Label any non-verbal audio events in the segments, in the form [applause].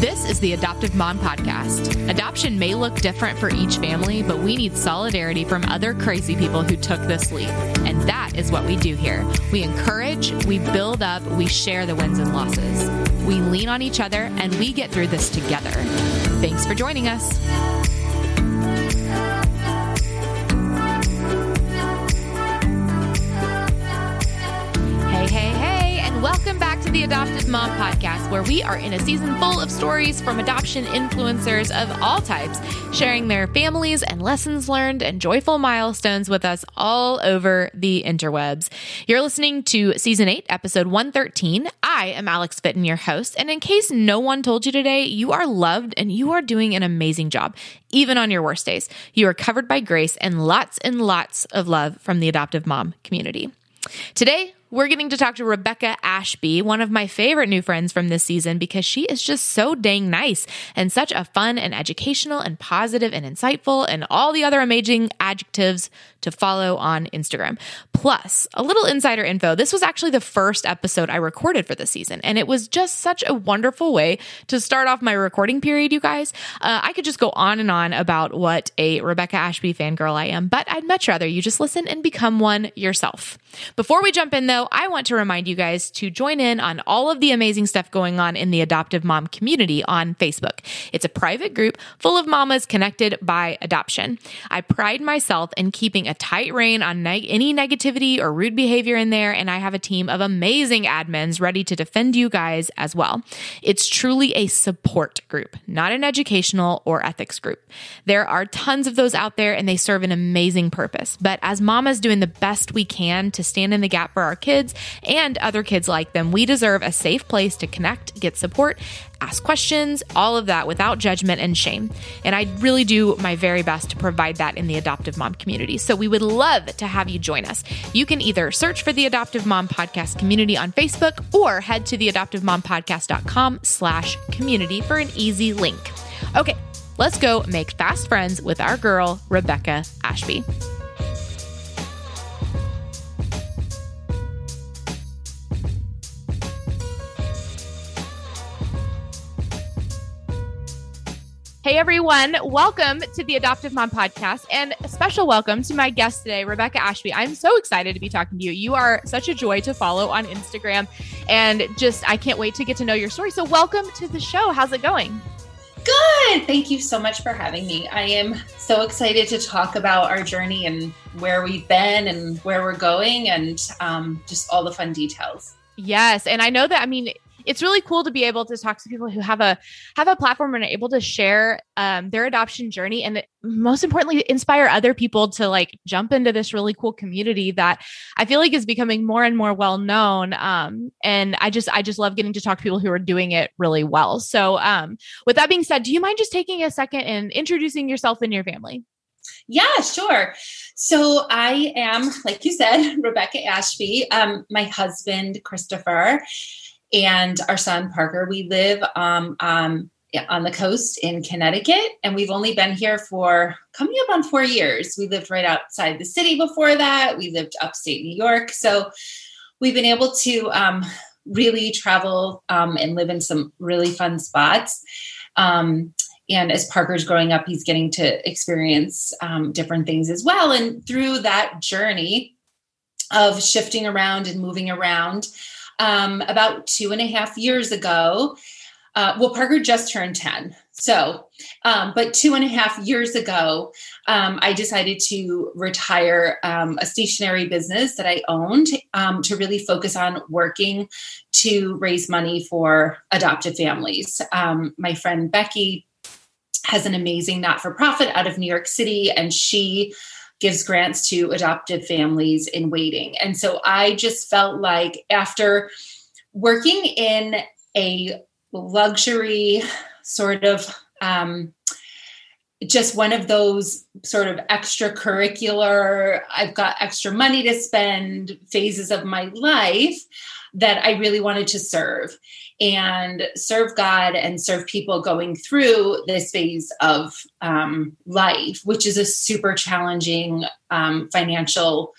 This is the Adoptive Mom Podcast. Adoption may look different for each family, but we need solidarity from other crazy people who took this leap. And that is what we do here. We encourage, we build up, we share the wins and losses. We lean on each other, and we get through this together. Thanks for joining us. Adoptive Mom Podcast, where we are in a season full of stories from adoption influencers of all types, sharing their families and lessons learned and joyful milestones with us all over the interwebs. You're listening to season 8, episode 113. I am Alex Fitton, your host, and in case no one told you today, you are loved and you are doing an amazing job, even on your worst days. You are covered by grace and lots and lots of love from the adoptive mom community. Today, we're getting to talk to Rebecca Ashby, one of my favorite new friends from this season, because she is just so dang nice and such a fun and educational and positive and insightful and all the other amazing adjectives to follow on Instagram. Plus, a little insider info this was actually the first episode I recorded for this season, and it was just such a wonderful way to start off my recording period, you guys. Uh, I could just go on and on about what a Rebecca Ashby fangirl I am, but I'd much rather you just listen and become one yourself. Before we jump in, though, I want to remind you guys to join in on all of the amazing stuff going on in the adoptive mom community on Facebook. It's a private group full of mamas connected by adoption. I pride myself in keeping a tight rein on any negativity or rude behavior in there, and I have a team of amazing admins ready to defend you guys as well. It's truly a support group, not an educational or ethics group. There are tons of those out there, and they serve an amazing purpose. But as mamas doing the best we can to stand in the gap for our kids and other kids like them, we deserve a safe place to connect, get support, ask questions, all of that without judgment and shame. And I really do my very best to provide that in the adoptive mom community. So we would love to have you join us. You can either search for the Adoptive Mom Podcast community on Facebook or head to the adoptivemompodcast.com slash community for an easy link. Okay, let's go make fast friends with our girl, Rebecca Ashby. Hey everyone, welcome to the Adoptive Mom Podcast and a special welcome to my guest today, Rebecca Ashby. I'm so excited to be talking to you. You are such a joy to follow on Instagram and just I can't wait to get to know your story. So welcome to the show. How's it going? Good. Thank you so much for having me. I am so excited to talk about our journey and where we've been and where we're going and um, just all the fun details. Yes. And I know that, I mean, it's really cool to be able to talk to people who have a have a platform and are able to share um, their adoption journey and most importantly inspire other people to like jump into this really cool community that i feel like is becoming more and more well known um, and i just i just love getting to talk to people who are doing it really well so um, with that being said do you mind just taking a second and introducing yourself and your family yeah, sure. So I am, like you said, [laughs] Rebecca Ashby. Um, my husband, Christopher, and our son Parker. We live um, um, on the coast in Connecticut, and we've only been here for coming up on four years. We lived right outside the city before that. We lived upstate New York, so we've been able to um, really travel um, and live in some really fun spots. Um, and as Parker's growing up, he's getting to experience um, different things as well. And through that journey of shifting around and moving around, um, about two and a half years ago. Uh, well, Parker just turned 10. So, um, but two and a half years ago, um, I decided to retire um, a stationery business that I owned um, to really focus on working to raise money for adopted families. Um, my friend Becky has an amazing not for profit out of New York City, and she gives grants to adoptive families in waiting. And so I just felt like after working in a luxury sort of um, just one of those sort of extracurricular, I've got extra money to spend phases of my life that I really wanted to serve and serve God and serve people going through this phase of um, life, which is a super challenging um, financial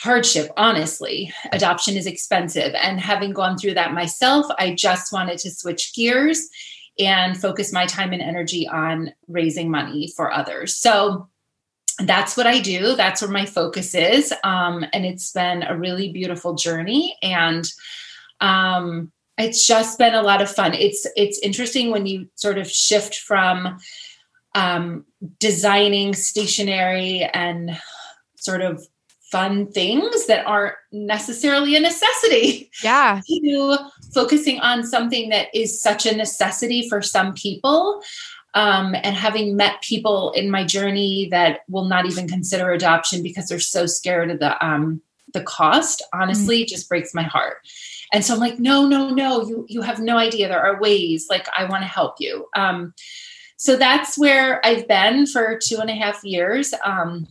hardship, honestly. Adoption is expensive. And having gone through that myself, I just wanted to switch gears and focus my time and energy on raising money for others. So that's what I do. That's where my focus is. Um, and it's been a really beautiful journey. And um, it's just been a lot of fun. It's it's interesting when you sort of shift from um, designing stationery and sort of fun things that aren't necessarily a necessity. Yeah. [laughs] To focusing on something that is such a necessity for some people. Um, and having met people in my journey that will not even consider adoption because they're so scared of the um, the cost, honestly, mm-hmm. just breaks my heart. And so I'm like, no, no, no, you you have no idea. There are ways. Like I want to help you. Um, so that's where I've been for two and a half years. Um,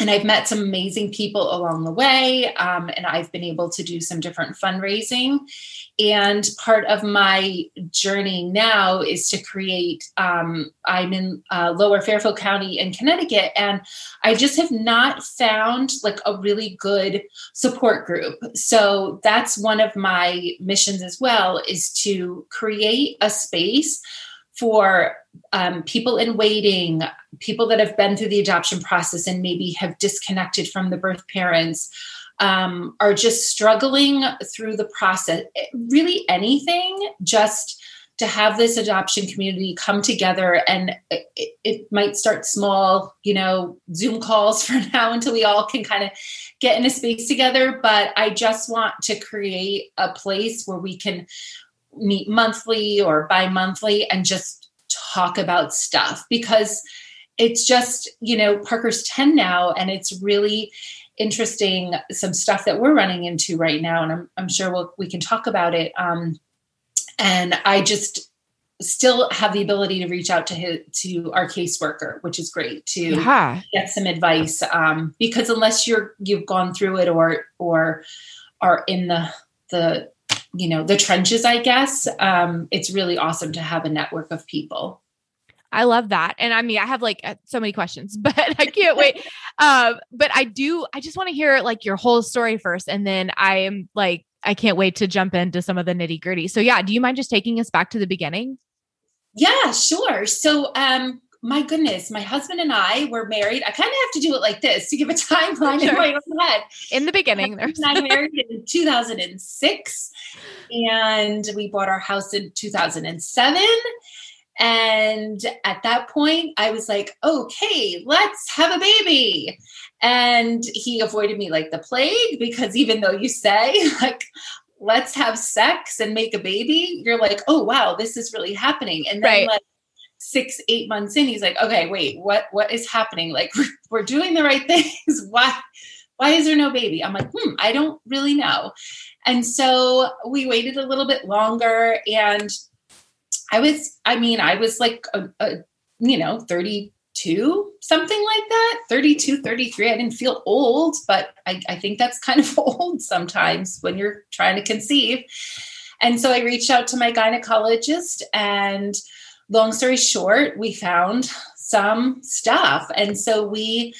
and I've met some amazing people along the way, um, and I've been able to do some different fundraising. And part of my journey now is to create. Um, I'm in uh, Lower Fairfield County in Connecticut, and I just have not found like a really good support group. So that's one of my missions as well: is to create a space for um, people in waiting, people that have been through the adoption process and maybe have disconnected from the birth parents, um, are just struggling through the process. Really, anything, just to have this adoption community come together and it, it, might start small, you know, Zoom calls [laughs] for now until we all can kind of get in a space together. But I just want to create a place where we can meet monthly or bi-monthly and just talk about stuff because it's just you know parker's 10 now and it's really interesting some stuff that we're running into right now and i'm, I'm sure we'll, we can talk about it um, and i just still have the ability to reach out to his, to our caseworker which is great to yeah. get some advice um, because unless you're you've gone through it or or are in the the you know the trenches i guess um, it's really awesome to have a network of people I love that. And I mean, I have like uh, so many questions, [laughs] but I can't wait. um, but I do, I just want to hear like your whole story first. And then I am like, I can't wait to jump into some of the nitty gritty. So yeah, do you mind just taking us back to the beginning? Yeah, sure. So, um, my goodness, my husband and I were married. I kind of have to do it like this to give a [laughs] timeline sure. in my own head. In the beginning, there's I married [laughs] in 2006, and we bought our house in 2007. And at that point, I was like, okay, let's have a baby. And he avoided me like the plague because even though you say, [laughs] like, let's have sex and make a baby, you're like, oh, wow, this is really happening. And then, right. like, six eight months in he's like okay wait what what is happening? Like [laughs] we're, doing the right things. [laughs] Why why is there no baby? I'm like hmm i don't really know. And so we waited a little bit longer and i was i mean i was like a, a you know 32 something like that 32 33 i didn't feel old but I, I think that's kind of [laughs] old sometimes when you're trying to conceive. And so i reached out to my gynecologist and long story short, we found some stuff. And so we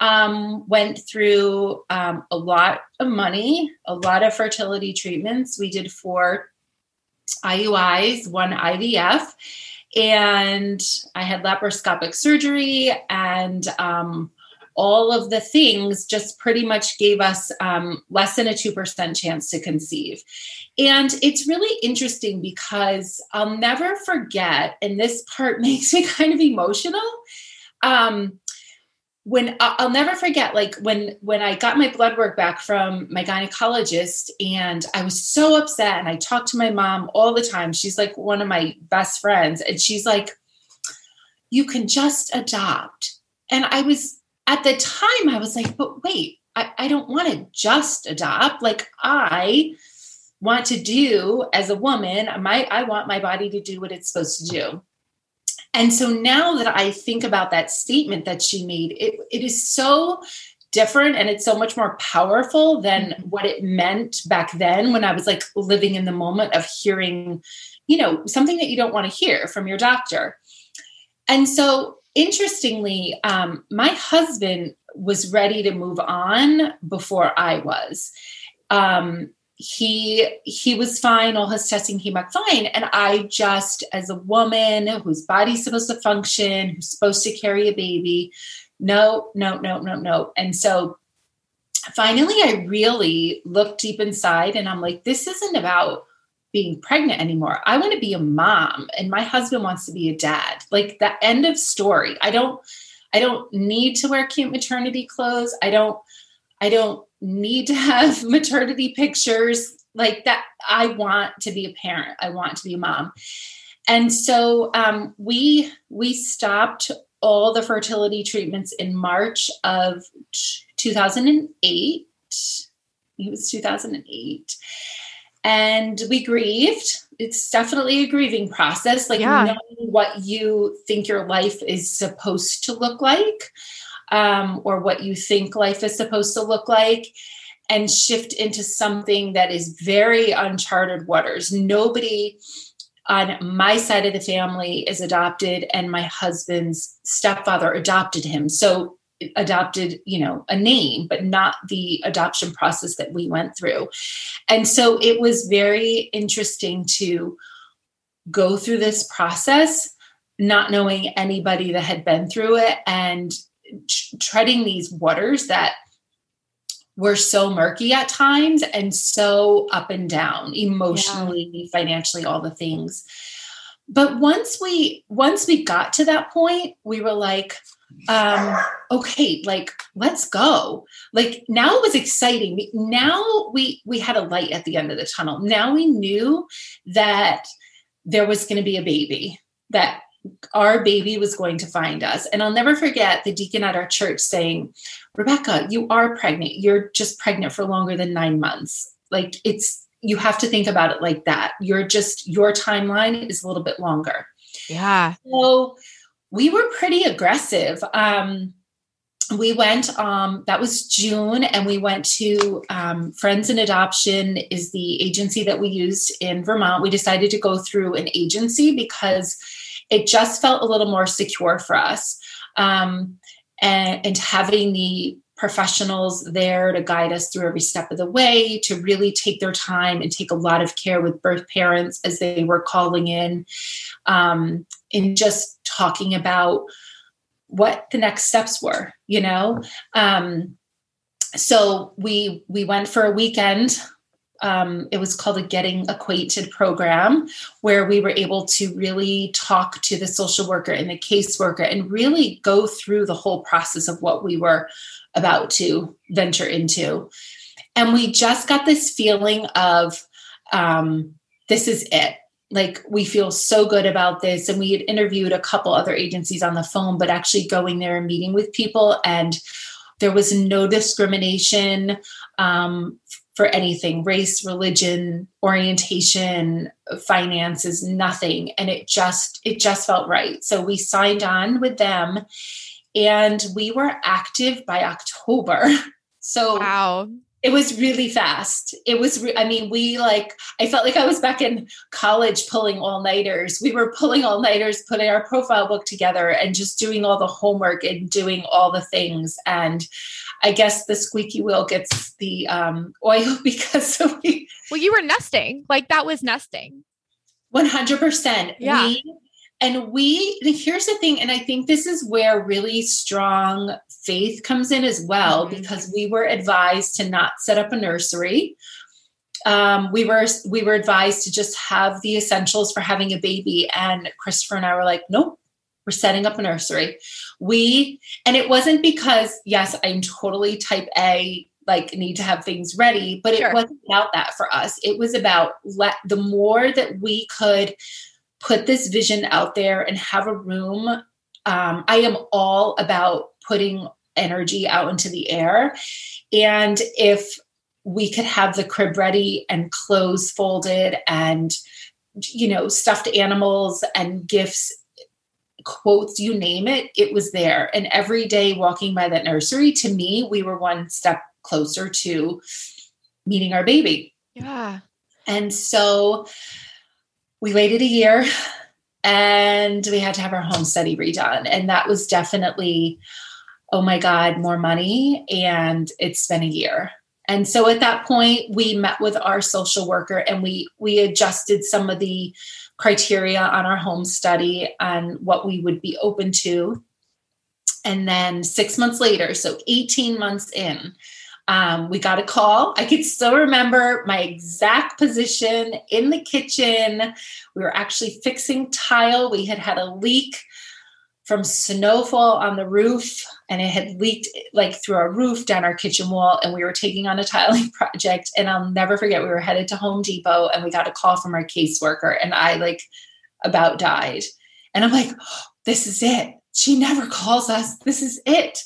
um, went through um, a lot of money, a lot of fertility treatments. We did four IUIs, one IVF, and I had laparoscopic surgery and um, all of the things just pretty much gave us um, less than a 2% chance to conceive. And it's really interesting because I'll never forget, and this part [laughs] makes me kind of emotional. Um, when I'll never forget, like when when I got my blood work back from my gynecologist, and I was so upset, and I talked to my mom all the time. She's like one of my best friends, and she's like, "You can just adopt." And I was at the time, I was like, "But wait, I, I don't want to just adopt. Like I." want to do as a woman my i want my body to do what it's supposed to do and so now that i think about that statement that she made it, it is so different and it's so much more powerful than mm-hmm. what it meant back then when i was like living in the moment of hearing you know something that you don't want to hear from your doctor and so interestingly um, my husband was ready to move on before I was. Um, he he was fine all his testing came back fine and i just as a woman whose body's supposed to function who's supposed to carry a baby no no no no no and so finally i really looked deep inside and i'm like this isn't about being pregnant anymore. I want to be a mom and my husband wants to be a dad. Like the end of story. I don't i don't need to wear cute maternity clothes. I don't i don't need to [laughs] have maternity pictures. Like that i want to be a parent. I want to be a mom. And so um, we we stopped all the fertility treatments in march of 2008 it was 2008 and we grieved it's definitely a grieving process like yeah. knowing what you think your life is supposed to look like um, or what you think life is supposed to look like and shift into something that is very uncharted waters. Nobody on my side of the family is adopted, and my husband's stepfather adopted him. So, adopted, you know, a name, but not the adoption process that we went through. And so, it was very interesting to go through this process, not knowing anybody that had been through it and treading these waters that were so murky at times and so up and down emotionally yeah. financially all the things but once we once we got to that point we were like um okay like let's go like now it was exciting now we we had a light at the end of the tunnel now we knew that there was going to be a baby that our baby was going to find us. And I'll never forget the deacon at our church saying, Rebecca, you are pregnant. You're just pregnant for longer than nine months. Like it's, you have to think about it like that. You're just, your timeline is a little bit longer. Yeah. So we were pretty aggressive. Um, we went um, that was june and we went to um, friends in adoption is the agency that we used in vermont we decided to go through an agency because it just felt a little more secure for us. Um, and, and having the professionals there to guide us through every step of the way, to really take their time and take a lot of care with birth parents as they were calling in, um, and just talking about what the next steps were, you know. Um, so we we went for a weekend um, it was called a Getting Acquainted program, where we were able to really talk to the social worker and the caseworker and really go through the whole process of what we were about to venture into. And we just got this feeling of um, this is it. Like we feel so good about this. And we had interviewed a couple other agencies on the phone, but actually going there and meeting with people and there was no discrimination um, for anything. Race religion orientation finances nothing. And it just it just felt right. So we signed on with them and we were active by october. [laughs] So wow it was really fast. It was re- i mean we like i felt like i was back in college pulling all-nighters. We were pulling all-nighters putting our profile book together and just doing all the homework and doing all the things. And i guess the squeaky wheel gets the um, oil [laughs] because [laughs] we well you were nesting. Like that was nesting. 100% yeah. We and we, here's the thing, and I think this is where really strong faith comes in as well, mm-hmm. because we were advised to not set up a nursery. Um, we were we were advised to just have the essentials for having a baby, and Christopher and I were like, nope, we're setting up a nursery. We and it wasn't because yes, I'm totally type A, like need to have things ready, but sure. it wasn't about that for us. It was about let the more that we could put this vision out there and have a room. Um, I am all about putting energy out into the air. And if we could have the crib ready and clothes folded and, you know, stuffed animals and gifts, quotes, you name it, it was there. And every day walking by that nursery, to me, we were one step closer to meeting our baby. Yeah. And so we waited a year and we had to have our home study redone. And that was definitely oh my God, more money. And it's been a year. And so at that point, we met with our social worker and we we adjusted some of the criteria on our home study on what we would be open to. And then six months later, so 18 months in, um, we got a call. I could still remember my exact position in the kitchen. We were actually fixing tile. We had had a leak from snowfall on the roof and it had leaked like through our roof down our kitchen wall and we were taking on a tiling [laughs] project and i'll never forget we were headed to home depot and we got a call from our caseworker and i like about died and i'm like this is it she never calls us this is it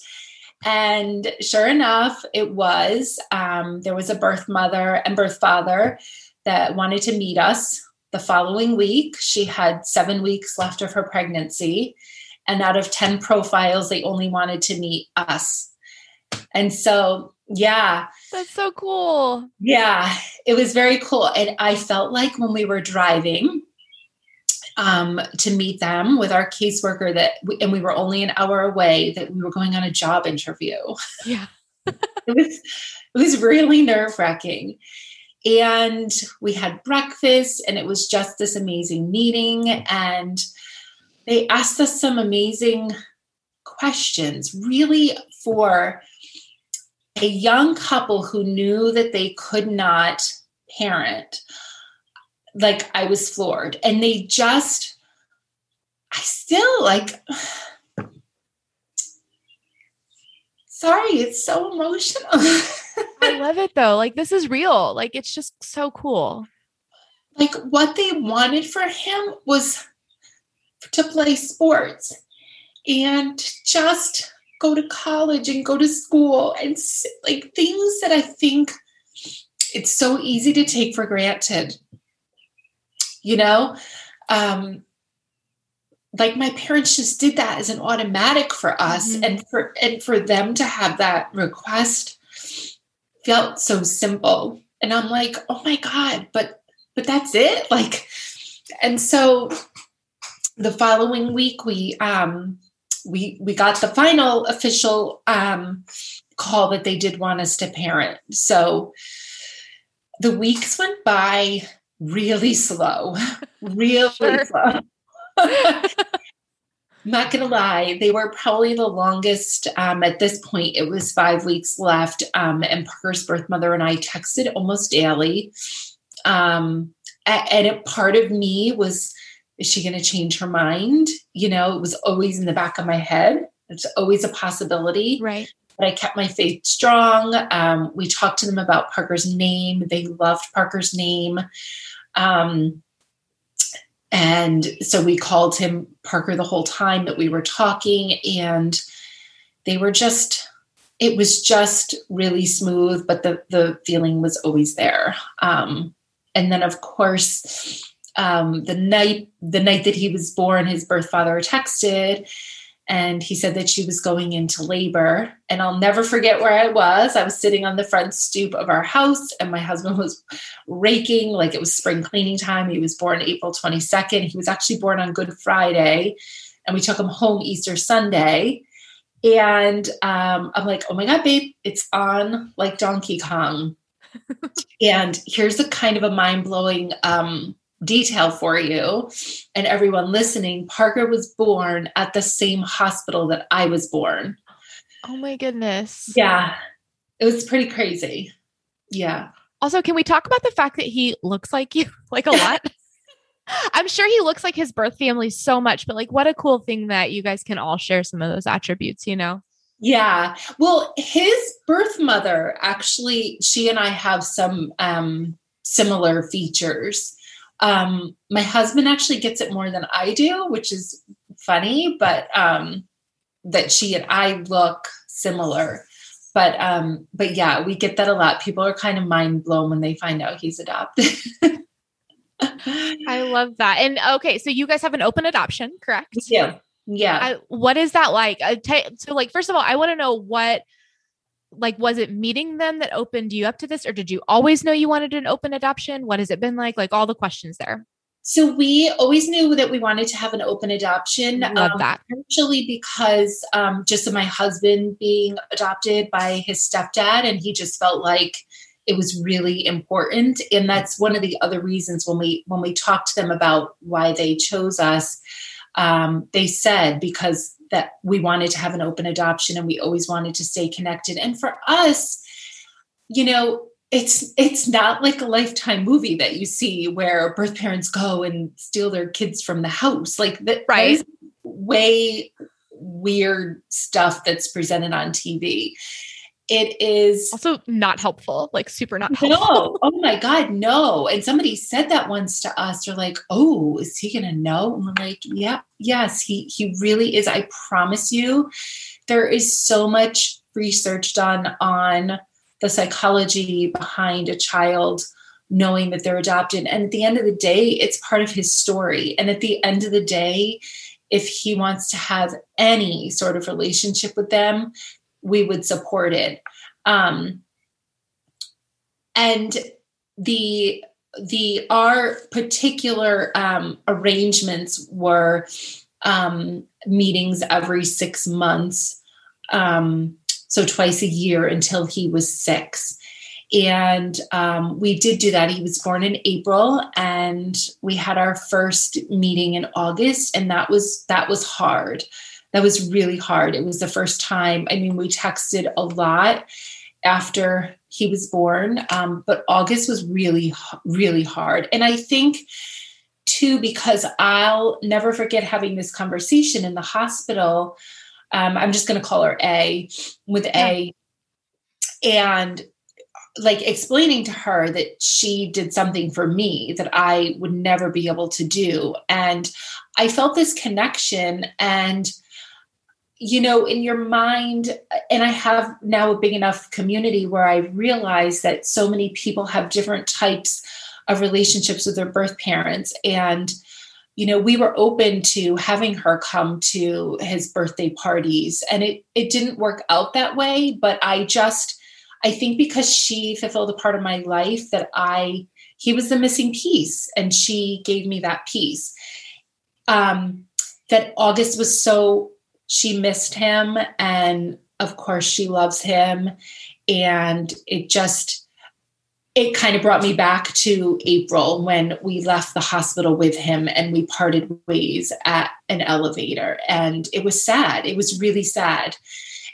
and sure enough it was um, there was a birth mother and birth father that wanted to meet us the following week. She had seven weeks left of her pregnancy and out of 10 profiles they only wanted to meet us. And so yeah. That's so cool. Yeah it was very cool. And i felt like when we were driving um, to meet them with our caseworker that we, and we were only an hour away that we were going on a job interview. Yeah. [laughs] It was it was really nerve-wracking. And we had breakfast and it was just this amazing meeting and they asked us some amazing questions, really for a young couple who knew that they could not parent. Like I was floored. And they just, I still like, [sighs] sorry, it's so emotional. [laughs] I love it though. Like this is real. Like it's just so cool. Like what they wanted for him was to play sports and just go to college and go to school and like things that I think it's so easy to take for granted. You know, um, like my parents just did that as an automatic for us, mm-hmm. and for and for them to have that request felt so simple. And I'm like, oh my god, but but that's it, [laughs] like, and so the following week we um we we got the final official um call that they did want us to parent so the weeks went by really slow [laughs] really slow [laughs] not gonna lie they were probably the longest um, at this point it was five weeks left um, and parker's birth mother and i texted almost daily um, and it, part of me was is she going to change her mind? You know, it was always in the back of my head. It's always a possibility. Right. But I kept my faith strong. Um, we talked to them about Parker's name. They loved Parker's name. Um, and so we called him Parker the whole time that we were talking. And they were just, it was just really smooth, but the, the feeling was always there. Um, and then, of course, um, the night the night that he was born, his birth father texted, and he said that she was going into labor. And I'll never forget where I was. I was sitting on the front stoop of our house, and my husband was raking like it was spring cleaning time. He was born April 22nd. He was actually born on Good Friday, and we took him home Easter Sunday. And um, I'm like, oh my God, babe, it's on like Donkey Kong. [laughs] and here's a kind of a mind blowing um, detail for you and everyone listening Parker was born at the same hospital that I was born. Oh my goodness. Yeah. It was pretty crazy. Yeah. Also, can we talk about the fact that he looks like you [laughs] like a [laughs] lot? I'm sure he looks like his birth family so much, but like what a cool thing that you guys can all share some of those attributes, you know? Yeah. Well, his birth mother actually, she and I have some um similar features. Um, my husband actually gets it more than I do, which is funny, but um, that she and I look similar. But um, but yeah, we get that a lot. People are kind of mind blown when they find out he's adopted. I love that. And okay, so you guys have an open adoption, correct? Yeah. Yeah. I, what is that like? Uh, t- so, like, first of all, I want to know what like was it meeting them that opened you up to this or did you always know you wanted an open adoption what has it been like like all the questions there So we always knew that we wanted to have an open adoption. Love um, that. Partially because um, just of my husband being adopted by his stepdad, and he just felt like it was really important. And that's one of the other reasons when we when we talked to them about why they chose us, um, they said because that we wanted to have an open adoption and we always wanted to stay connected. And for us, you know, it's it's not like a lifetime movie that you see where birth parents go and steal their kids from the house. Like that right. way weird stuff that's presented on tv it is also not helpful like super not helpful. No [laughs] oh my god no. And somebody said that once to us. They're like oh is he gonna know? And we're like yeah yes he he really is. I promise you there is so much research done on the psychology behind a child knowing that they're adopted. And at the end of the day, it's part of his story. And at the end of the day, if he wants to have any sort of relationship with them, we would support it. Um, and the the our particular um, arrangements were um, meetings every six months um, so twice a year until he was six. And um, we did do that. He was born in April, and we had our first meeting in August, and that was that was hard. That was really hard. It was the first time. I mean, we texted a lot after he was born, um, but August was really, really hard. And I think too because I'll never forget having this conversation in the hospital um, I'm just going to call her A with yeah. A. And like explaining to her that she did something for me that I would never be able to do. And I felt this connection. And, you know, in your mind, and I have now a big enough community where I realize that so many people have different types of relationships with their birth parents. And, you know we were open to having her come to his birthday parties and it it didn't work out that way but i just i think because she fulfilled a part of my life that i he was the missing piece and she gave me that piece um that august was so she missed him and of course she loves him and it just it kind of brought me back to April when we left the hospital with him and we parted ways at an elevator. And it was sad. It was really sad.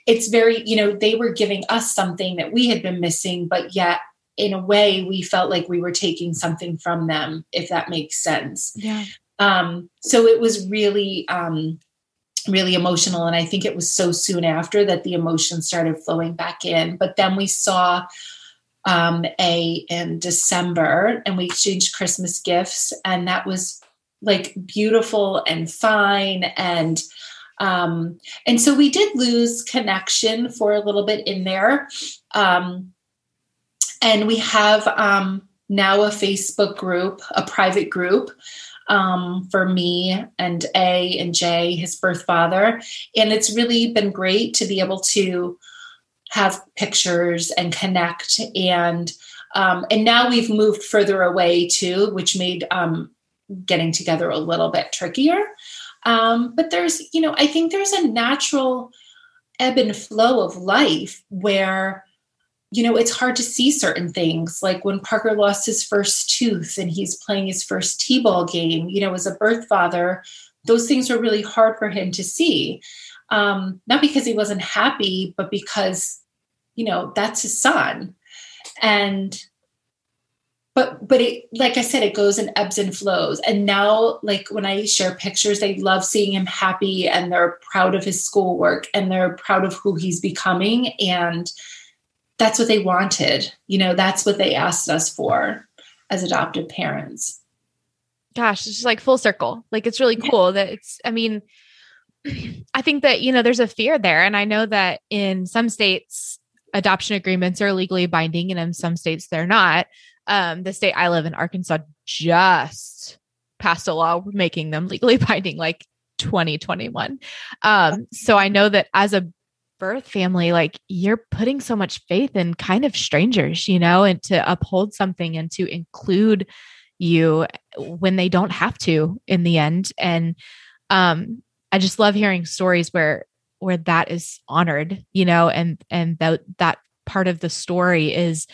It's very, you know, they were giving us something that we had been missing, but yet in a way we felt like we were taking something from them, if that makes sense. Yeah. Um, so it was really, um, really emotional. And I think it was so soon after that the emotions started flowing back in. But then we saw um, a in December, and we exchanged Christmas gifts, and that was like beautiful and fine and um, and so we did lose connection for a little bit in there um, and we have um, now a facebook group a private group um, for me and a and jay his birth father. And it's really been great to be able to have pictures and connect and um, and now we've moved further away too which made um, getting together a little bit trickier. Um, but there's you know i think there's a natural ebb and flow of life where you know it's hard to see certain things. Like when parker lost his first tooth and he's playing his first t-ball game you know as a birth father those things were really hard for him to see. Um, not because he wasn't happy but because you know that's his son. And but but it like i said it goes in ebbs and flows. And now like when i share pictures they love seeing him happy and they're proud of his schoolwork and they're proud of who he's becoming. And that's what they wanted. You know that's what they asked us for as adoptive parents. Gosh it's just like full circle. Like it's really cool that it's i mean [clears throat] i think that you know there's a fear there. And i know that in some states adoption agreements are legally binding, and in some states they're not. Um, the state I live in, Arkansas, just passed a law making them legally [laughs] binding, like 2021. Um, so I know that as a birth family, like you're putting so much faith in kind of strangers, you know, and to uphold something and to include you when they don't have to in the end. And um, I just love hearing stories where where that is honored, you know, and and that that part of the story is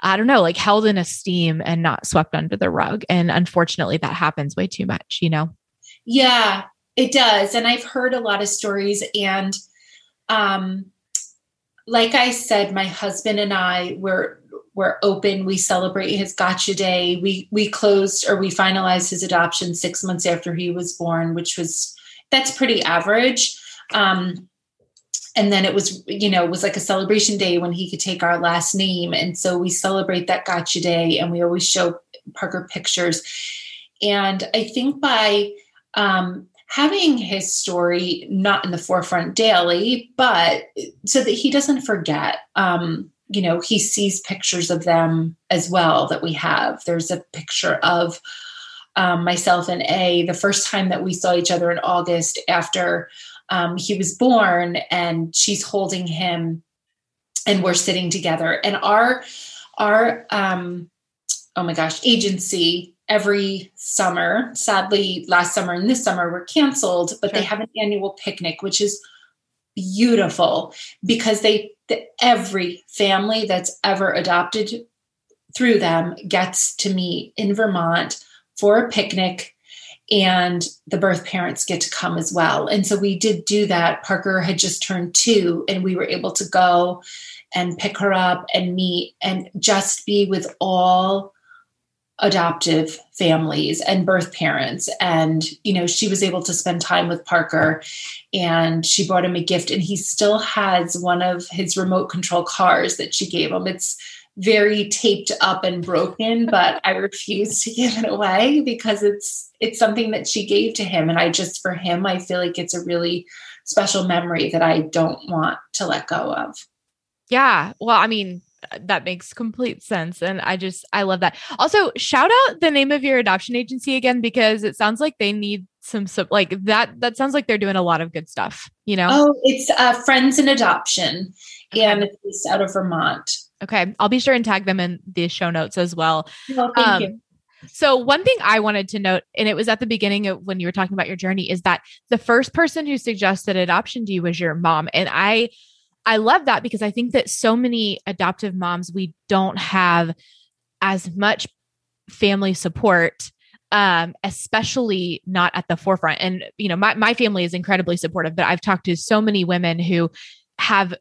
I don't know, like held in esteem and not swept under the rug. And unfortunately, that happens way too much, you know? Yeah, it does. And I've heard a lot of stories. And um, like I said, my husband and I were we're open. We celebrate his gotcha day. We we closed or we finalized his adoption six months after he was born, which was that's pretty average. Um, and then it was you know it was like a celebration day when he could take our last name and so we celebrate that gotcha day and we always show parker pictures and i think by um, having his story not in the forefront daily but so that he doesn't forget um, you know he sees pictures of them as well that we have. There's a picture of um, myself and a the first time that we saw each other in august after um, he was born and she's holding him and we're sitting together. And our our um oh my gosh agency every summer sadly last summer and this summer were canceled but sure. they have an annual picnic which is beautiful because they the, every family that's ever adopted through them gets to meet in vermont for a picnic and the birth parents get to come as well. And so we did do that. Parker had just turned two, and we were able to go and pick her up and meet and just be with all adoptive families and birth parents. And you know she was able to spend time with Parker and she brought him a gift and he still has one of his remote control cars that she gave him. It's very taped up and broken [laughs] but i refuse to give it away because it's it's something that she gave to him. And i just for him i feel like it's a really special memory that i don't want to let go of. Yeah. Well i mean that makes complete sense and i just i love that also shout out the name of your adoption agency again because it sounds like they need some, some like that that sounds like they're doing a lot of good stuff you know oh it's uh, friends in adoption okay. and it's out of vermont Okay. I'll be sure and tag them in the show notes as well. Well, thank um, you. So, one thing I wanted to note, and it was at the beginning of when you were talking about your journey, is that the first person who suggested adoption to you was your mom. And I, I love that because I think that so many adoptive moms, we don't have as much family support um especially not at the forefront. And you know my, my family is incredibly supportive but i've talked to so many women who have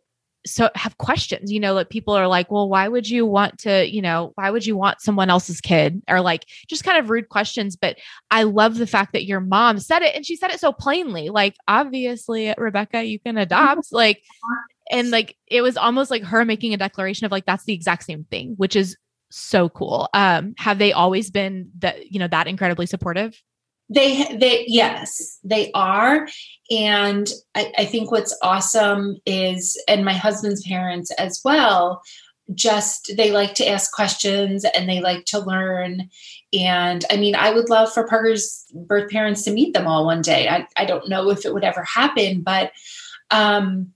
so have questions you know like people are like well why would you want to you know why would you want someone else's kid? Or like just kind of rude questions but i love the fact that your mom said it and she said it so plainly like obviously rebecca you can adopt like and like it was almost like her making a declaration of like that's the exact same thing which is so cool. Um have they always been that you know that incredibly supportive they they yes they are. And I, I think what's awesome is and my husband's parents as well just they like to ask questions and they like to learn. And i mean i would love for parker's birth parents to meet them all one day. I, I don't know if it would ever happen but um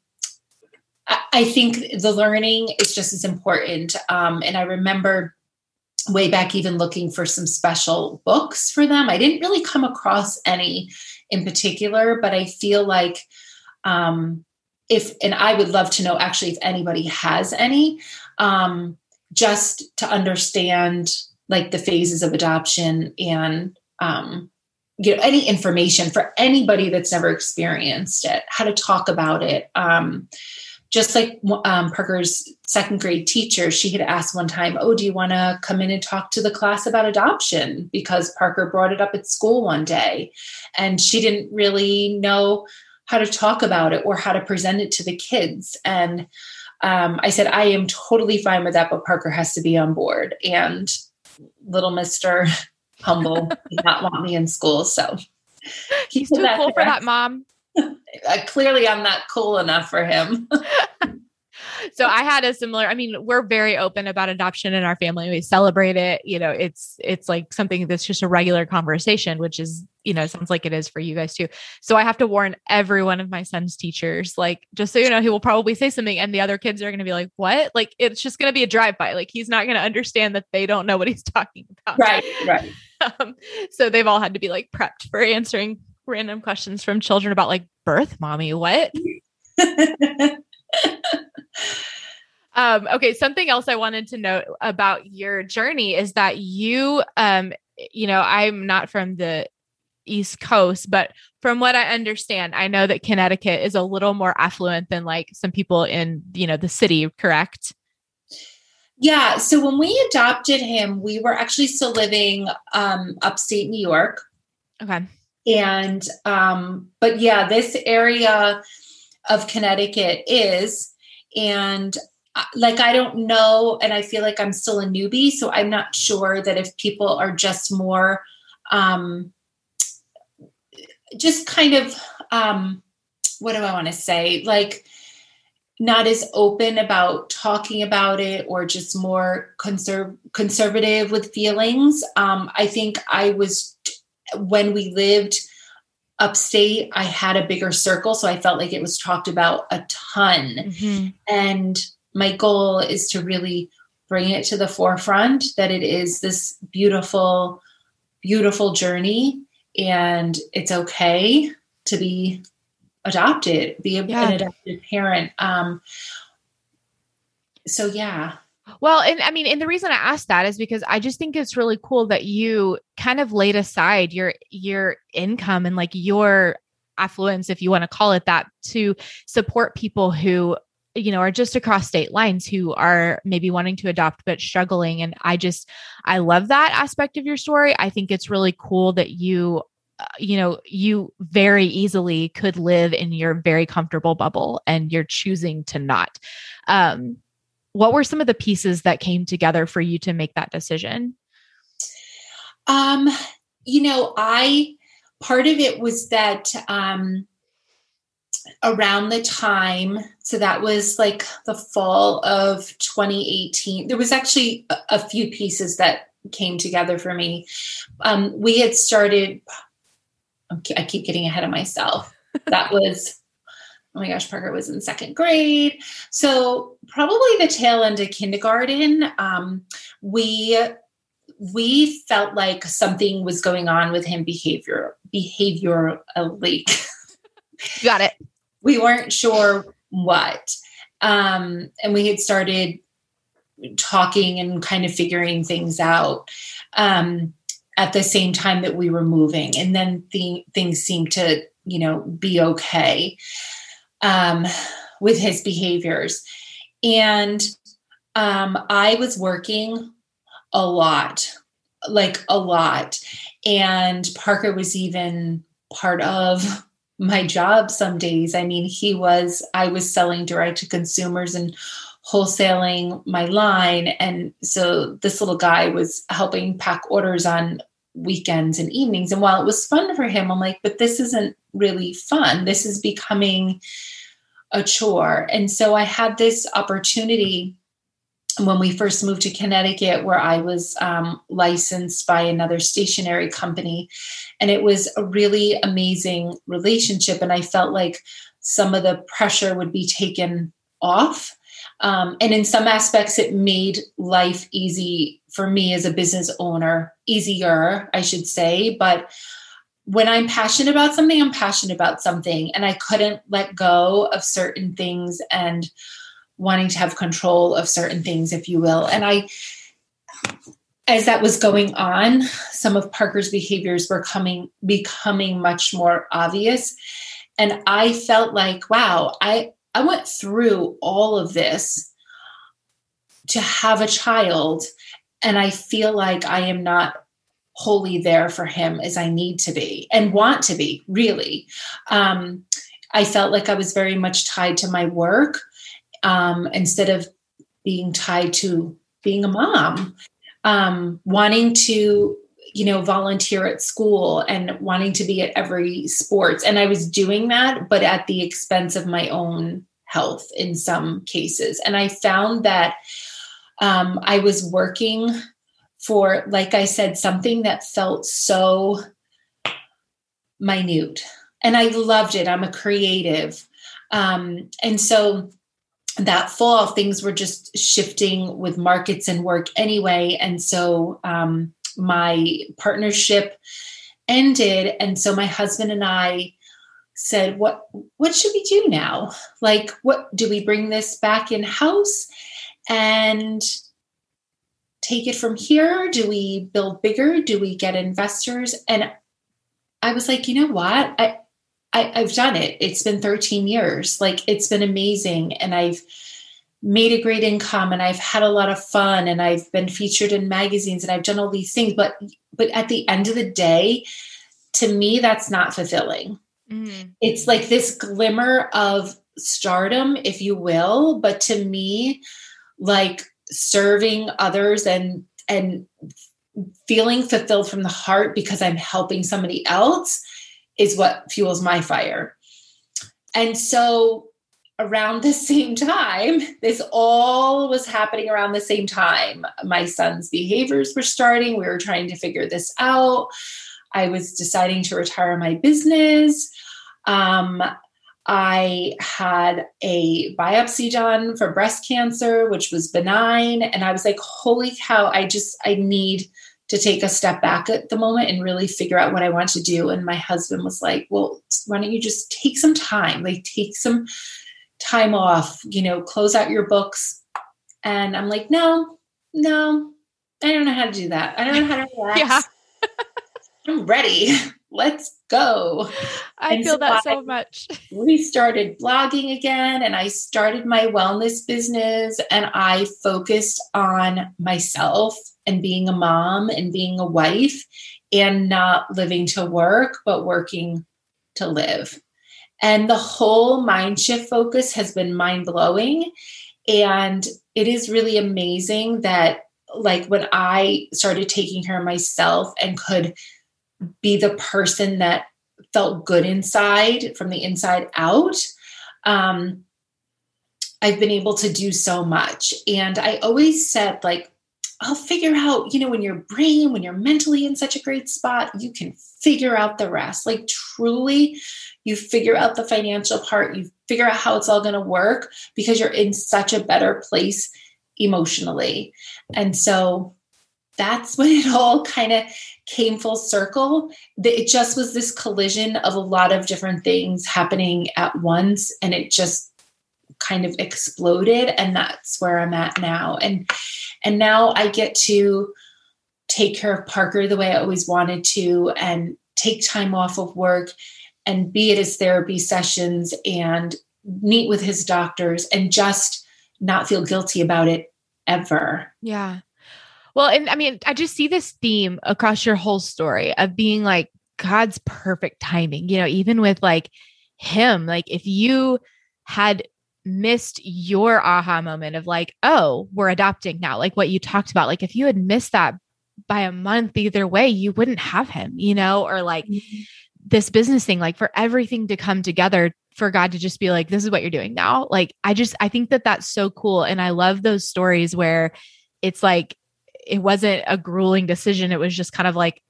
I, I think the learning is just as important. Um and i remember way back even looking for some special books for them. I didn't really come across any in particular, but I feel like um, if, and I would love to know actually if anybody has any, um, just to understand like the phases of adoption and um, you know any information for anybody that's never experienced it, how to talk about it. Um, just like um, Parker's second grade teacher, she had asked one time, Oh, do you want to come in and talk to the class about adoption? Because Parker brought it up at school one day and she didn't really know how to talk about it or how to present it to the kids. And um, I said, I am totally fine with that, but Parker has to be on board. And little Mr. [laughs] Humble did not want me in school. So he's too cool for that, mom. Uh, clearly I'm not cool enough for him. [laughs] so I had a similar, I mean, we're very open about adoption in our family. We celebrate it. You know, it's it's like something that's just a regular conversation, which is, you know, sounds like it is for you guys too. So I have to warn every one of my son's teachers, like, just so you know, he will probably say something and the other kids are gonna be like, What? Like it's just gonna be a drive-by. Like he's not gonna understand that they don't know what he's talking about. Right, right. [laughs] Um, so they've all had to be like prepped for answering random questions from children about like birth mommy what? [laughs] Um, okay something else i wanted to note about your journey is that you um, you know i'm not from the east coast but from what i understand i know that connecticut is a little more affluent than like some people in you know the city correct? Yeah so when we adopted him we were actually still living um, upstate new york. Okay and um but yeah this area of connecticut is and uh, like i don't know and i feel like i'm still a newbie so i'm not sure that if people are just more um just kind of um what do i want to say? Like not as open about talking about it or just more conserv- conservative with feelings. Um i think i was when we lived upstate, I had a bigger circle. So I felt like it was talked about a ton. Mm-hmm. And my goal is to really bring it to the forefront that it is this beautiful, beautiful journey. And it's okay to be adopted, be a, yeah. an adopted parent. Um, so, yeah. Well, and I mean, and the reason I asked that is because I just think it's really cool that you kind of laid aside your your income and like your affluence, if you want to call it that, to support people who you know are just across state lines who are maybe wanting to adopt but struggling. And i just i love that aspect of your story. I think it's really cool that you uh, you know you very easily could live in your very comfortable bubble and you're choosing to not. Um what were some of the pieces that came together for you to make that decision? Um, you know, I part of it was that um around the time so that was like the fall of 2018 there was actually a, a few pieces that came together for me um, we had started i keep getting ahead of myself that [laughs] was oh my gosh, Parker was in second grade. So probably the tail end of kindergarten, um, we we felt like something was going on with him behavior behaviorally. [laughs] Got it. we weren't sure what. Um, and we had started talking and kind of figuring things out um, at the same time that we were moving. And then the, things seemed to, you know, be okay um, with his behaviors. And um, I was working a lot, like a lot. And Parker was even part of my job some days. I mean, he was, I was selling direct to consumers and wholesaling my line. And so this little guy was helping pack orders on weekends and evenings. And while it was fun for him, I'm like, but this isn't really fun. This is becoming a chore. And so I had this opportunity when we first moved to Connecticut, where I was um, licensed by another stationery company. And it was a really amazing relationship. And I felt like some of the pressure would be taken off. Um, and in some aspects, it made life easy for me as a business owner, easier, I should say. But when I'm passionate about something, I'm passionate about something. And I couldn't let go of certain things and wanting to have control of certain things, if you will. And I, as that was going on, some of Parker's behaviors were coming, becoming much more obvious. And I felt like, wow, I, I went through all of this to have a child. And I feel like I am not wholly there for him as I need to be and want to be, really. Um, I felt like I was very much tied to my work um, instead of being tied to being a mom, um, wanting to you know volunteer at school and wanting to be at every sports and i was doing that but at the expense of my own health in some cases. And I found that um, I was working for, like I said, something that felt so minute. And I loved it. I'm a creative. Um, and so that fall, things were just shifting with markets and work anyway. And so um, my partnership ended. And so my husband and I said, what, what should we do now? Like, what do we bring this back in house and take it from here? Do we build bigger? Do we get investors? And I was like, you know what? I, I I've done it. It's been 13 years. Like it's been amazing. And I've made a great income and I've had a lot of fun and I've been featured in magazines and I've done all these things. But but at the end of the day, to me, that's not fulfilling. Mm. It's like this glimmer of stardom, if you will. But to me, like serving others and and feeling fulfilled from the heart because I'm helping somebody else is what fuels my fire. And so around the same time, this all was happening around the same time. My son's behaviors were starting. We were trying to figure this out. I was deciding to retire my business. Um, I had a biopsy done for breast cancer, which was benign. And I was like, holy cow, I just, I need to take a step back at the moment and really figure out what I want to do. And my husband was like, well, why don't you just take some time? Like, take some time off, you know, close out your books. And I'm like, no, no, I don't know how to do that. I don't know how to [laughs] relax. yeah. I'm ready. [laughs] Let's go. I and feel so that so much. We started blogging again and I started my wellness business and I focused on myself and being a mom and being a wife and not living to work, but working to live. And the whole mind shift focus has been mind blowing. And it is really amazing that, like, when I started taking care of myself and could be the person that felt good inside from the inside out, um, I've been able to do so much. And I always said, like, I'll figure out, you know, when your brain, when you're mentally in such a great spot, you can figure out the rest. Like, truly, you figure out the financial part, you figure out how it's all going to work because you're in such a better place emotionally. And so that's [laughs] when it all kind of came full circle. It just was this collision of a lot of different things happening at once. And it just kind of exploded. And that's where I'm at now. And and now I get to take care of Parker the way I always wanted to and take time off of work and be at his therapy sessions and meet with his doctors and just not feel guilty about it ever. Yeah. Well, and I mean, I just see this theme across your whole story of being like God's perfect timing, you know, even with like him, like if you had missed your aha moment of like, oh, we're adopting now, like what you talked about. Like if you had missed that by a month either way, you wouldn't have him, you know, or like mm-hmm. This business thing, like for everything to come together for God to just be like, this is what you're doing now. Like, I just, I think that that's so cool. And I love those stories where it's like, it wasn't a grueling decision. It was just kind of like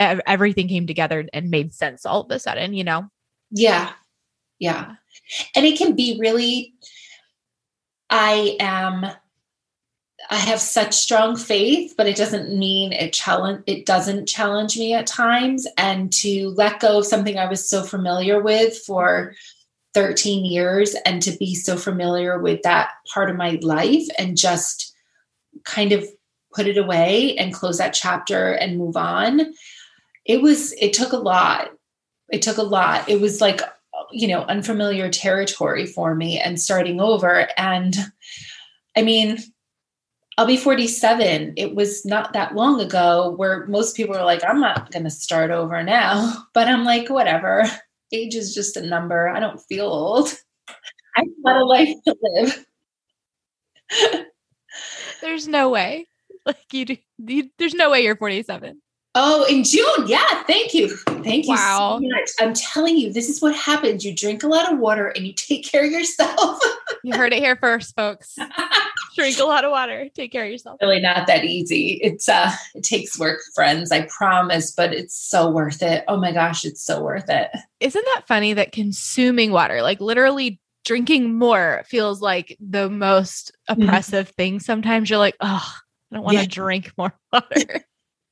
everything came together and made sense all of a sudden, you know? Yeah. Yeah. And it can be really, I am, I have such strong faith, but it doesn't mean it challenge, it doesn't challenge me at times. And to let go of something I was so familiar with for 13 years and to be so familiar with that part of my life and just kind of put it away and close that chapter and move on. It was, it took a lot. It took a lot. It was like you know, unfamiliar territory for me and starting over. And I mean, I'll be 47. It was not that long ago where most people are like, I'm not going to start over now. [laughs] But I'm like, whatever. Age is just a number. I don't feel old. I've got a life to live. [laughs] there's no way. Like you do, you, there's no way you're 47. Oh, in June. Yeah. Thank you. Thank you Wow. so much. I'm telling you, this is what happens. You drink a lot of water and you take care of yourself. You heard it here first, folks. [laughs] Drink a lot of water. Take care of yourself. really not that easy. It's uh it takes work, friends, I promise, but it's so worth it. Oh my gosh, it's so worth it. Isn't that funny that consuming water, like literally drinking more, feels like the most oppressive thing? Sometimes you're like, oh, I don't want to Yeah. drink more [laughs] water.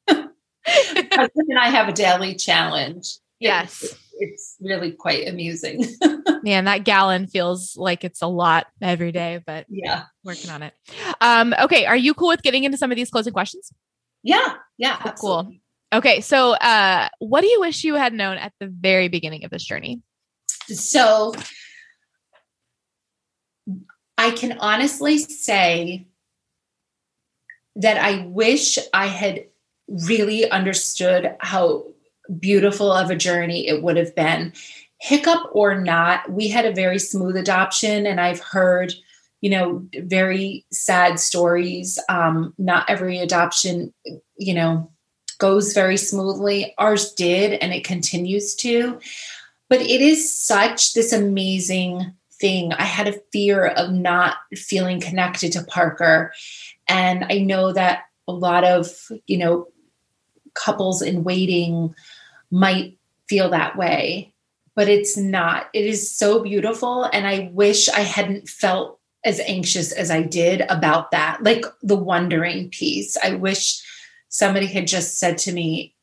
My and I have a daily challenge. yes. It's, really quite amusing. [laughs] Man, that gallon feels like it's a lot every day, but yeah. working on it. Um, okay. Are you cool with getting into some of these closing questions? Yeah. Yeah. Cool, cool. Okay. So, uh, what do you wish you had known at the very beginning of this journey? So I can honestly say that I wish I had really understood how beautiful of a journey it would have been. Hiccup or not, we had a very smooth adoption, and I've heard, you know, very sad stories. Um, not every adoption, you know, goes very smoothly. Ours did, and it continues to but it is such this amazing thing. I had a fear of not feeling connected to Parker. And I know that a lot of, you know, couples in waiting might feel that way, but it's not. It is so beautiful. And I wish I hadn't felt as anxious as I did about that, like the wondering piece. I wish somebody had just said to me,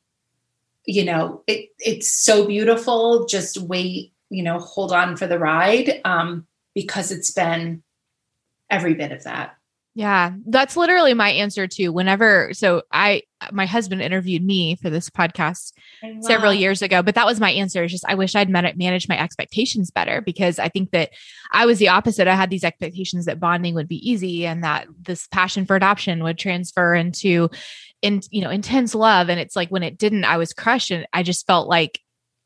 you know it it's so beautiful just wait you know hold on for the ride um because it's been every bit of that Yeah, that's literally my answer too. Whenever, so I, my husband interviewed me for this podcast several years ago, but that was my answer. Is just I wish I'd man- managed my expectations better because I think that I was the opposite. I had these expectations that bonding would be easy and that this passion for adoption would transfer into, in you know, intense love. And it's like when it didn't, I was crushed, and I just felt like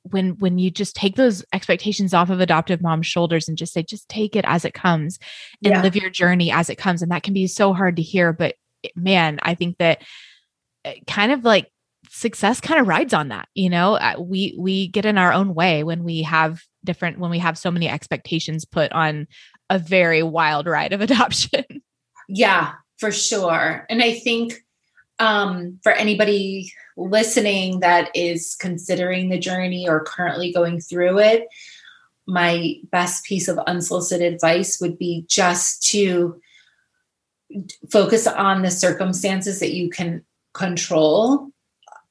when when you just take those expectations off of adoptive mom's shoulders and just say just take it as it comes and Yeah. live your journey as it comes and that can be so hard to hear but man i think that uh, kind of like success kind of rides on that you know Uh, we we get in our own way when we have different when we have so many expectations put on a very wild ride of [laughs] adoption Yeah, for sure. And I think um, for anybody listening that is considering the journey or currently going through it, my best piece of unsolicited advice would be just to focus on the circumstances that you can control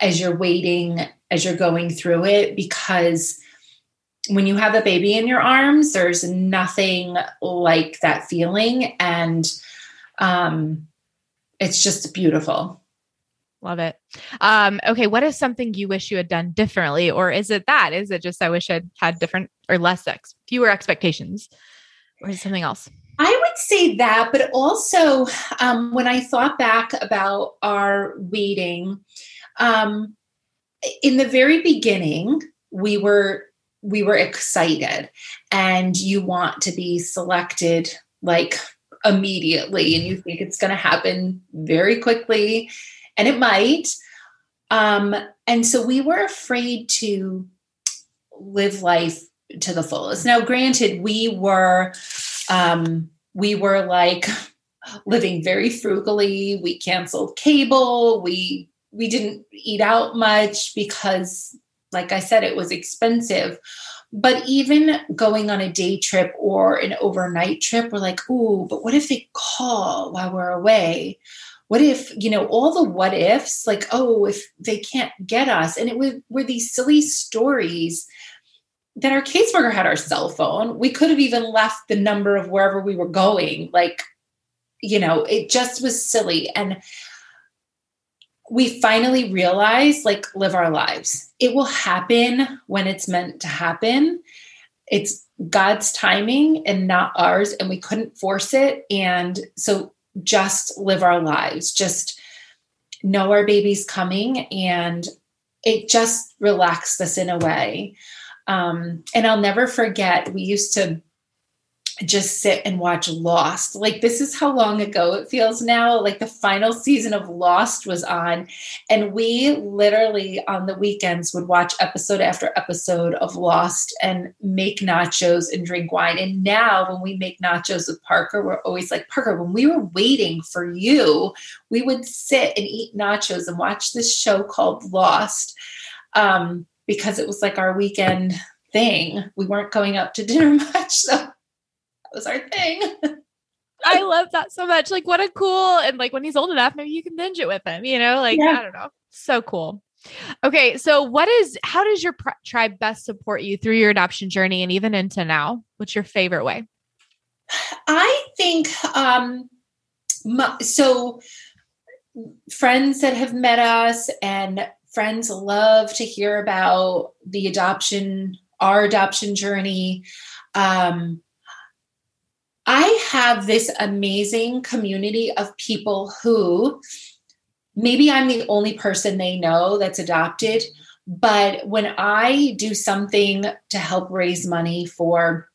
as you're waiting, as you're going through it, because when you have a baby in your arms, there's nothing like that feeling. And um, it's just beautiful. Love it. Um okay what is something you wish you had done differently or is it that? Is it just i wish i'd had different or less ex fewer expectations or is something else? I would say that, but also um, when I thought back about our waiting, um, in the very beginning, we were we were excited, and you want to be selected like immediately, and you think it's going to happen very quickly, and it might. Um, and so we were afraid to live life to the fullest. Now, granted, we were um, we were like [laughs] living very frugally. We canceled cable. We we didn't eat out much because, like I said, it was expensive. But even going on a day trip or an overnight trip, we're like, ooh, but what if they call while we're away? What if, you know, all the what ifs, like, oh, if they can't get us? And it was, were these silly stories that our caseworker had our cell phone. We could have even left the number of wherever we were going. Like, you know, it just was silly. And we finally realized, like, live our lives. It will happen when it's meant to happen. It's God's timing and not ours. And we couldn't force it. And so just live our lives, just know our baby's coming. And it just relaxed us in a way. Um, and I'll never forget, we used to, just sit and watch Lost. Like, this is how long ago it feels now. Like, the final season of Lost was on, and we literally on the weekends would watch episode after episode of Lost and make nachos and drink wine. And now, when we make nachos with Parker, we're always like, Parker, when we were waiting for you, we would sit and eat nachos and watch this show called Lost um, because it was like our weekend thing. We weren't going out to dinner [laughs] much. So, was our thing. [laughs] I love that so much. Like, what a cool, and like when he's old enough, maybe you can binge it with him, you know? Like, yeah. I don't know. So cool. Okay. So, what is, how does your pr- tribe best support you through your adoption journey and even into now? What's your favorite way? I think, um, my, so friends that have met us and friends love to hear about the adoption, our adoption journey. Um, I have this amazing community of people who maybe I'm the only person they know that's adopted, but when I do something to help raise money for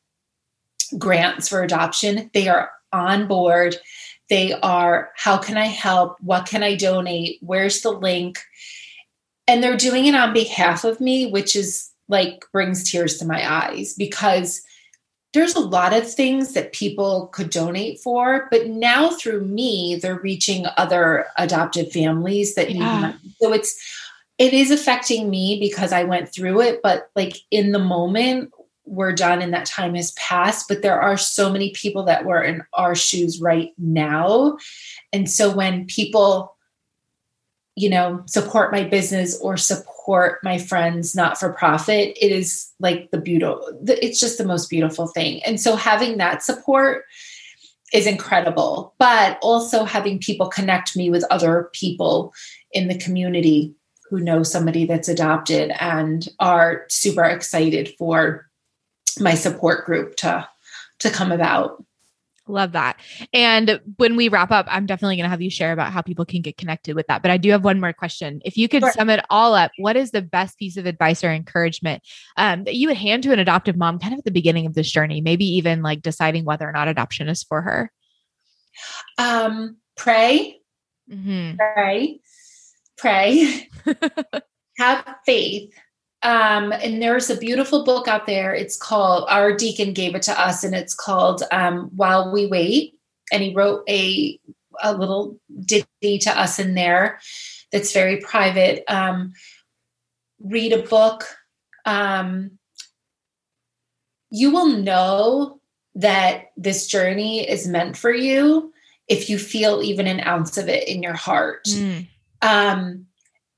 grants for adoption, they are on board. They are, how can I help? What can I donate? Where's the link? And they're doing it on behalf of me, which is like brings tears to my eyes because there's a lot of things that people could donate for, but now through me, they're reaching other adoptive families that yeah. need. So it's it is affecting me because I went through it, but like in the moment, we're done and that time has passed. But there are so many people that were in our shoes right now. And so when people you know support my business or support my friends not for profit it is like the beautiful it's just the most beautiful thing. And so having that support is incredible but also having people connect me with other people in the community who know somebody that's adopted and are super excited for my support group to to come about Love that. And when we wrap up, I'm definitely going to have you share about how people can get connected with that. But I do have one more question. If you could sure. sum it all up, what is the best piece of advice or encouragement um, that you would hand to an adoptive mom kind of at the beginning of this journey, maybe even like deciding whether or not adoption is for her? Um, pray, mm-hmm. pray, pray, [laughs] have faith um, and there's a beautiful book out there. It's called Our Deacon gave it to us, and it's called um, While We Wait. And he wrote a a little ditty to us in there that's very private. Um, read a book. Um, you will know that this journey is meant for you if you feel even an ounce of it in your heart. Mm. Um,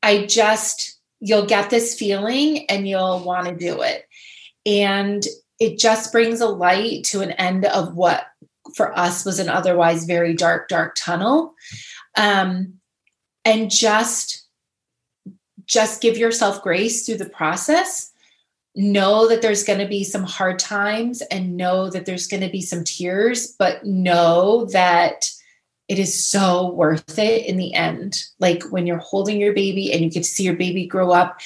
I just you'll get this feeling and you'll want to do it. And it just brings a light to an end of what for us was an otherwise very dark, dark tunnel. Um, and just just give yourself grace through the process know that there's going to be some hard times and know that there's going to be some tears but know that it is so worth it in the end. Like when you're holding your baby and you get to see your baby grow up.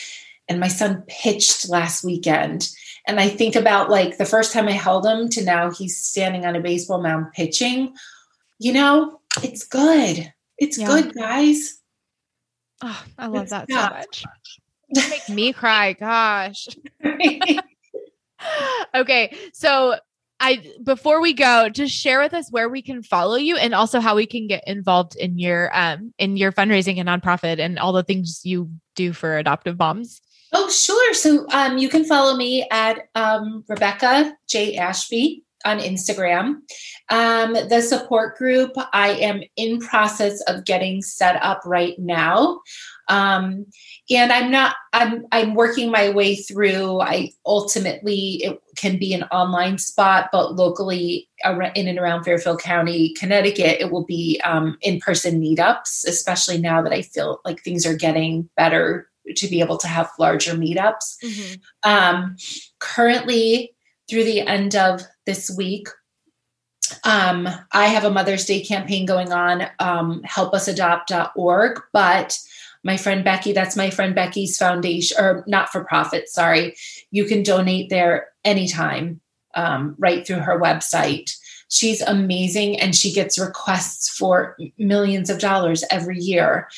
And my son pitched last weekend. And I think about like the first time I held him to now he's standing on a baseball mound pitching. You know, it's good. It's yeah. good, guys. Oh, I love it's that so much. make me cry. Gosh. [laughs] [laughs] okay. So I before we go, just share with us where we can follow you and also how we can get involved in your um in your fundraising and nonprofit and all the things you do for adoptive moms. Oh, sure. So um, you can follow me at um, Rebecca J. Ashby on Instagram. Um, the support group I am in process of getting set up right now. Um, and I'm not, I'm, I'm working my way through. I ultimately, it can be an online spot, but locally in and around Fairfield County, Connecticut, it will be um, in person meetups, especially now that I feel like things are getting better to be able to have larger meetups. Mm-hmm. Um, currently, through the end of this week, um, I have a Mother's Day campaign going on, um, helpusadopt.org, but my friend Becky, that's my friend Becky's foundation, or not for profit, sorry. You can donate there anytime. um, right through her website. She's amazing and she gets requests for millions of dollars every year.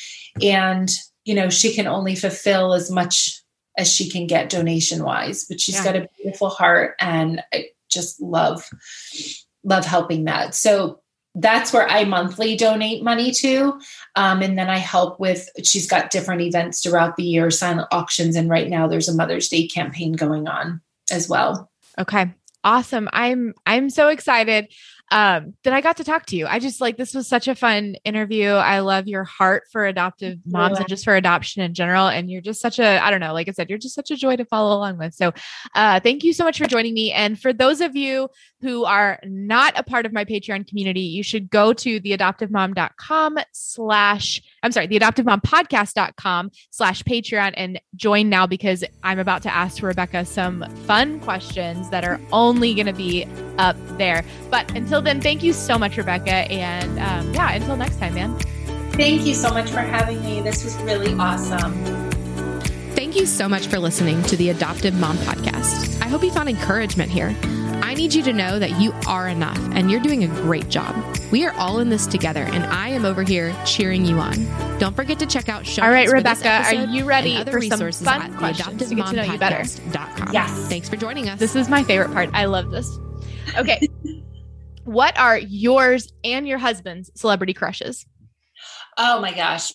And, you know, she can only fulfill as much as she can get donation wise, but she's yeah. got a beautiful heart and I just love, love helping that. So that's where I monthly donate money to. Um, and then I help with, she's got different events throughout the year, silent auctions. And right now there's a Mother's Day campaign going on as well. Okay. Awesome. I'm I'm so excited um, that I got to talk to you. I just like this was such a fun interview. I love your heart for adoptive moms yeah. and just for adoption in general. And you're just such a, I don't know, like I said, you're just such a joy to follow along with. So uh, thank you so much for joining me. And for those of you who are not a part of my Patreon community, you should go to theadoptivemom.com slash, I'm sorry, theadoptivemompodcast.com slash Patreon and join now because I'm about to ask Rebecca some fun questions that are only going to be up there. But until then, thank you so much, Rebecca. And um, yeah, until next time, man. Thank you so much for having me. This was really awesome. Thank you so much for listening to the Adoptive Mom Podcast. I hope you found encouragement here. I need you to know that you are enough and you're doing a great job. We are all in this together, and I am over here cheering you on. Don't forget to check out show. All right, Rebecca, are you ready for some fun questions to get to know you better? Yes. Thanks for joining us. This is my favorite part. I love this. Okay. [laughs] what are yours and your husband's celebrity crushes? Oh my gosh.